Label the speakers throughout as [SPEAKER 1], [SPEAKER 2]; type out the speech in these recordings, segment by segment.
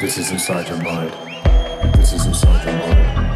[SPEAKER 1] This is inside your mind. This is inside your mind.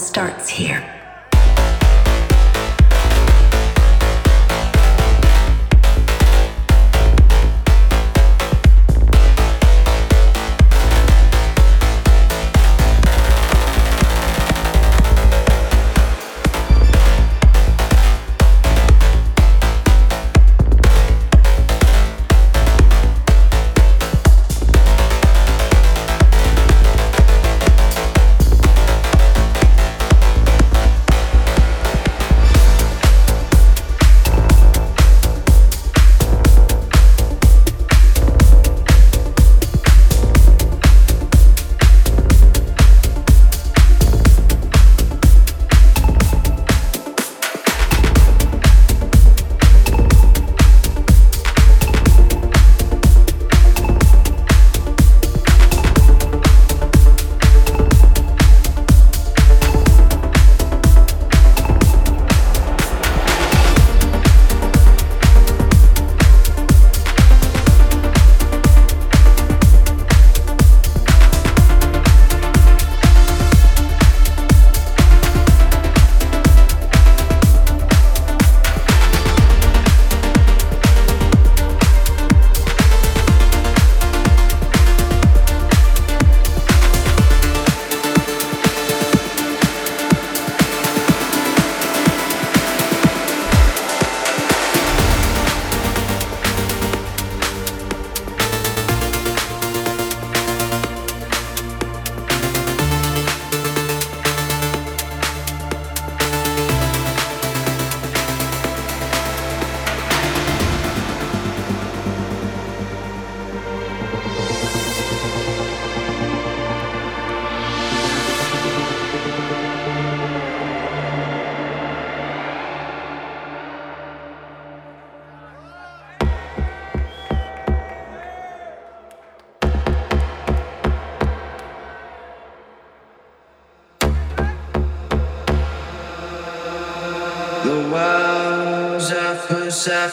[SPEAKER 1] starts here.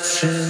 [SPEAKER 1] Sure.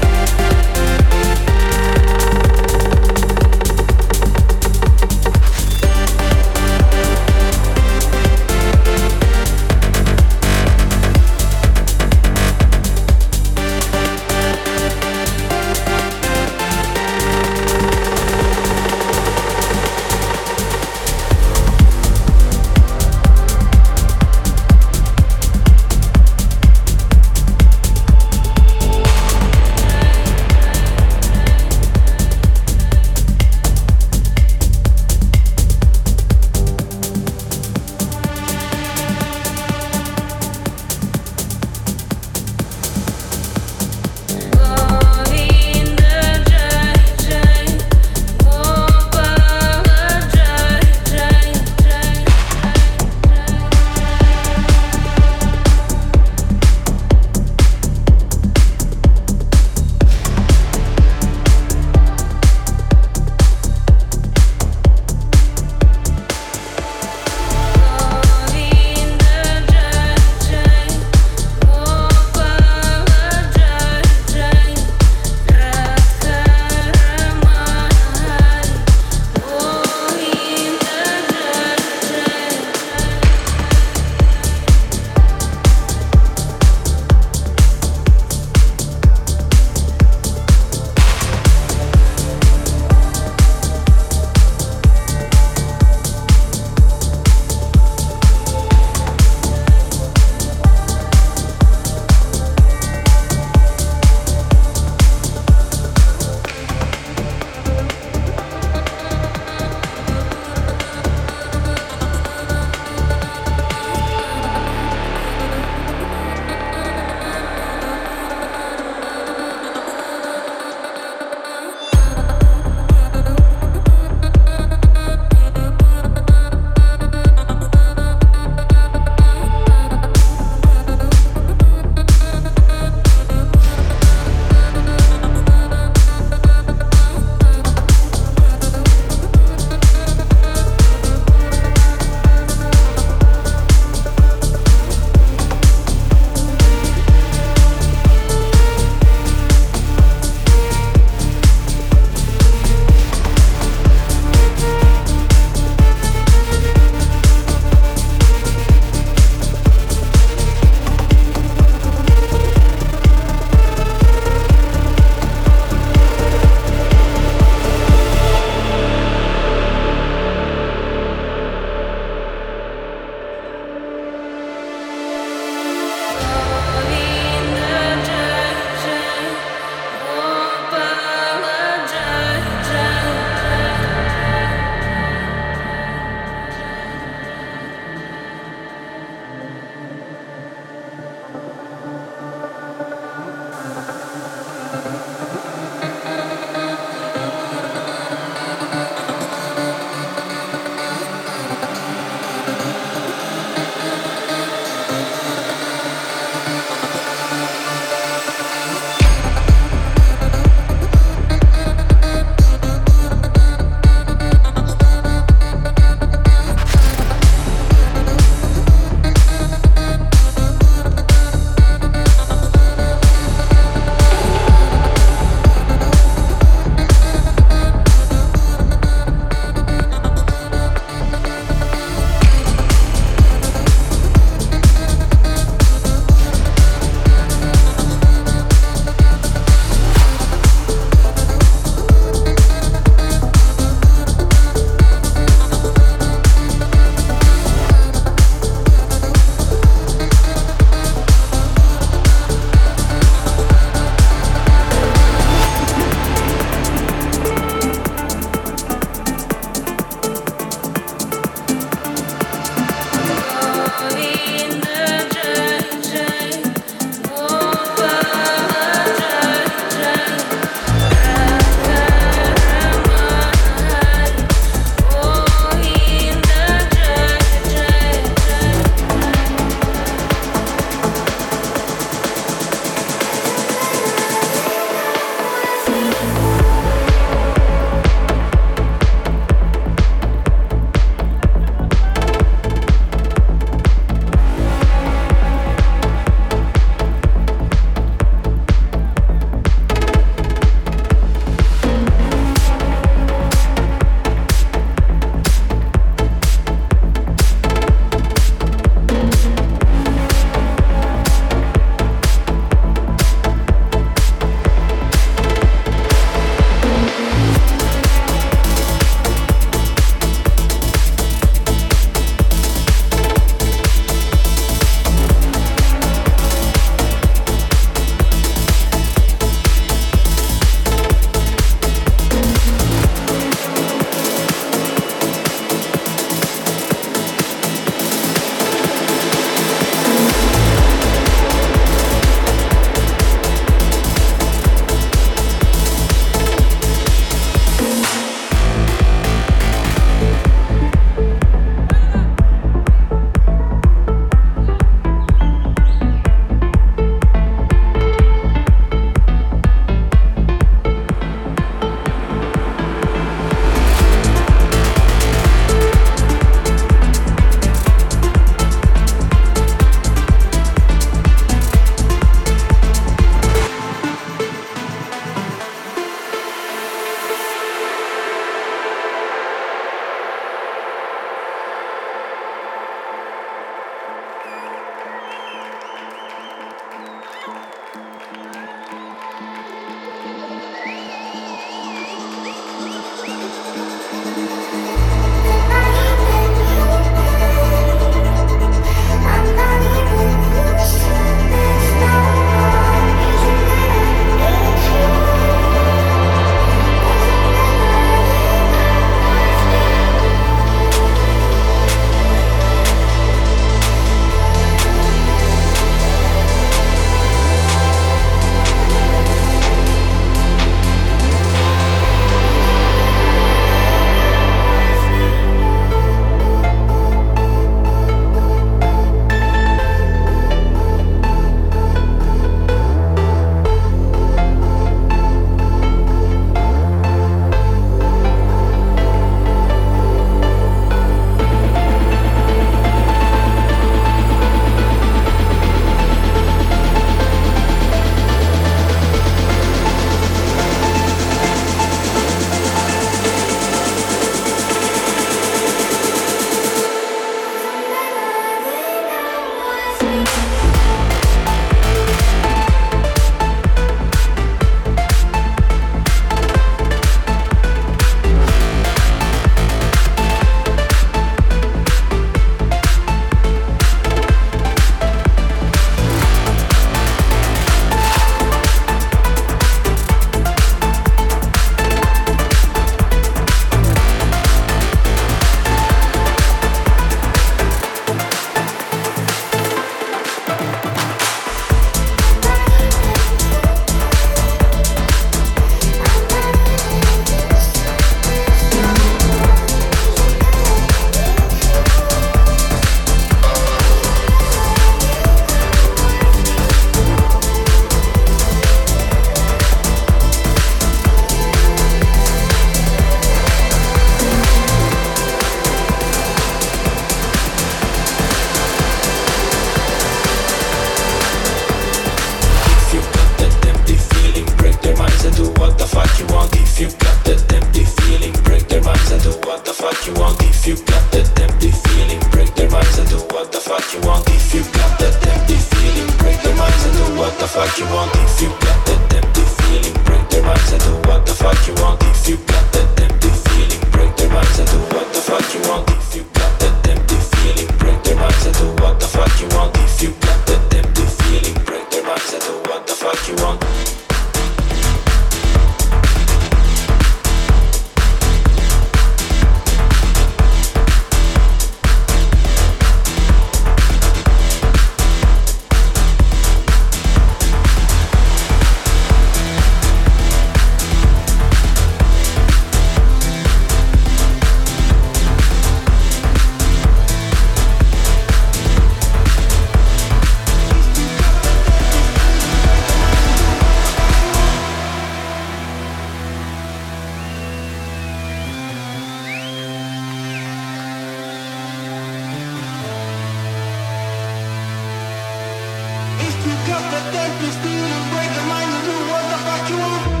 [SPEAKER 2] You got the dead, you steal and break the mind, you do what the fuck you want.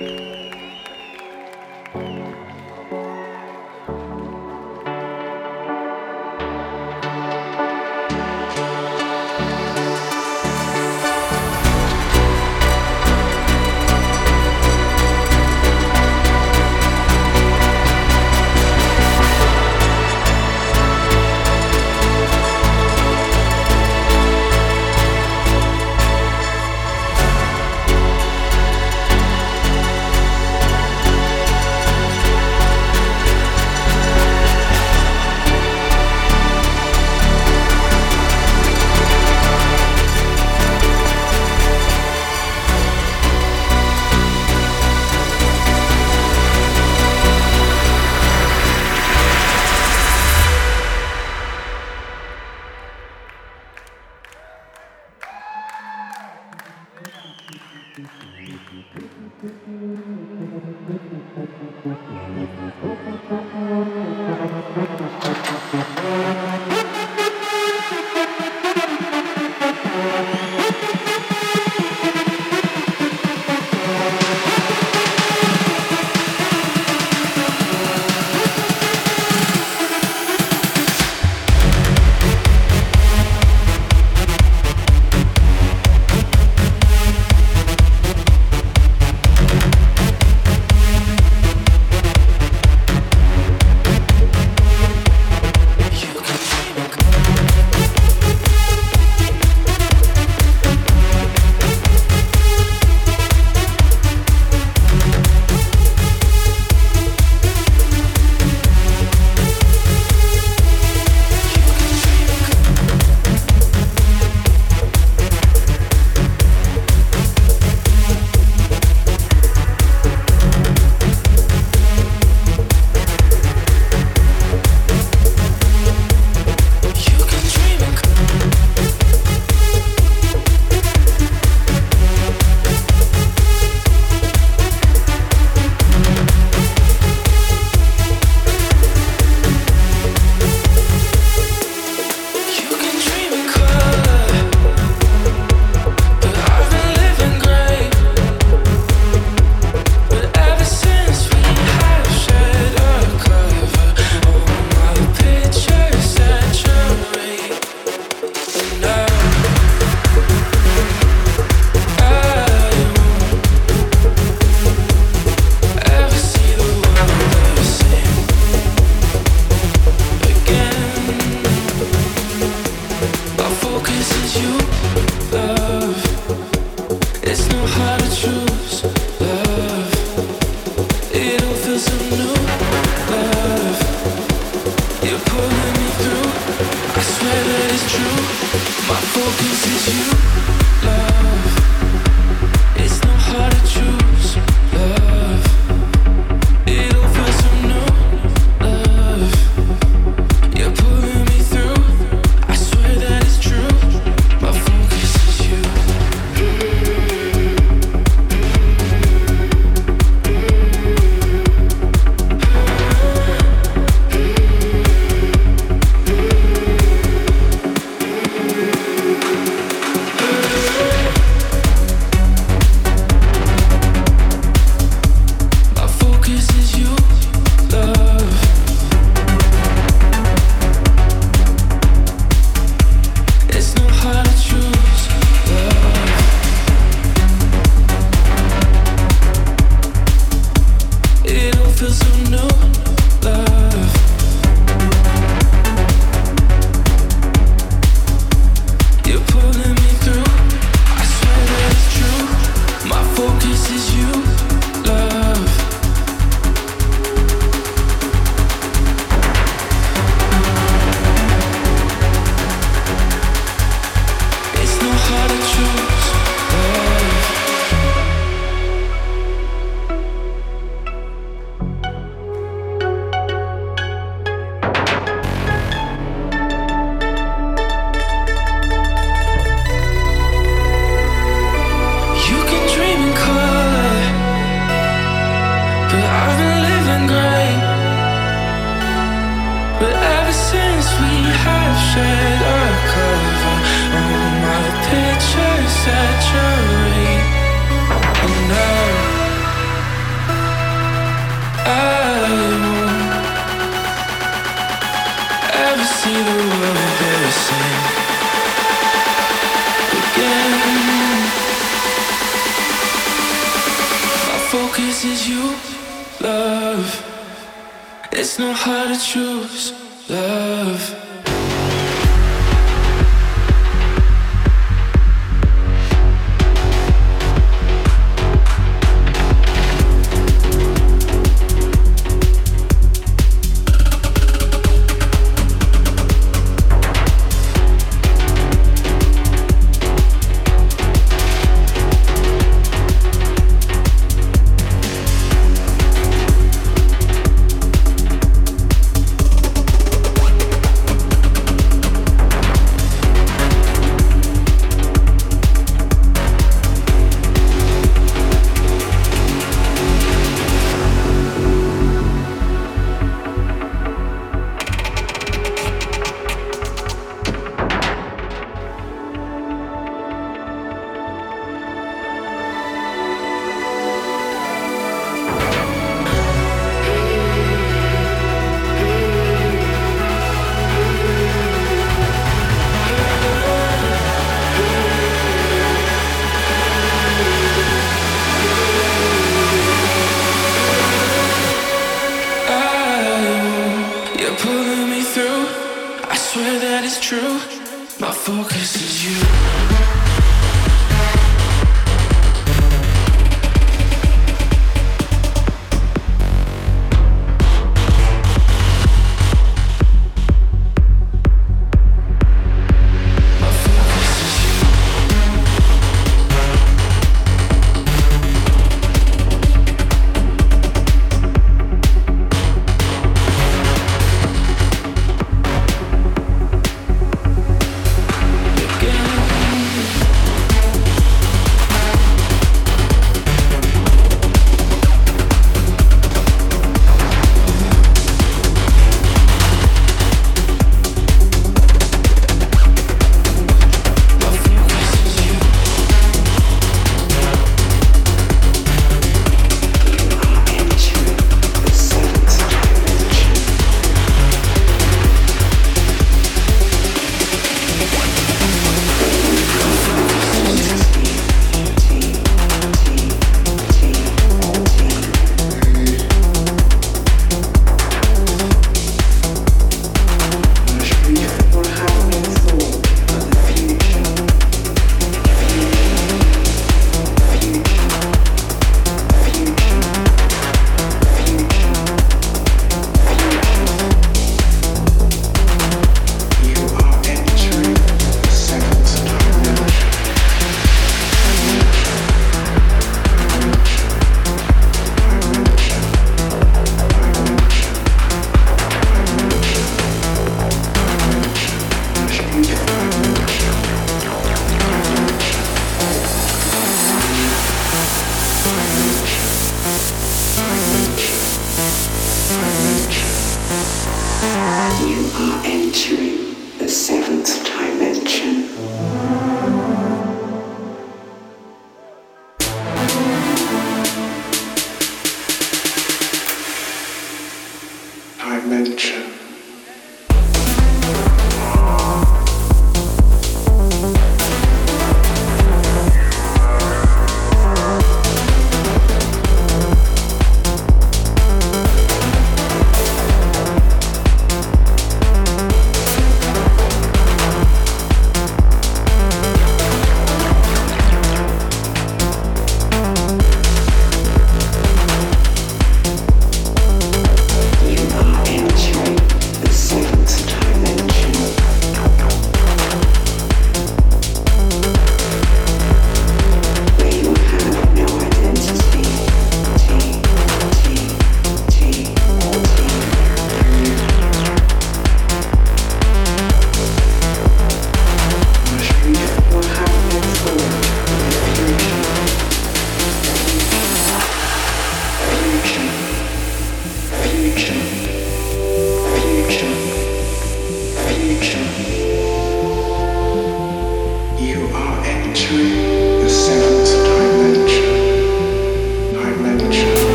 [SPEAKER 3] Música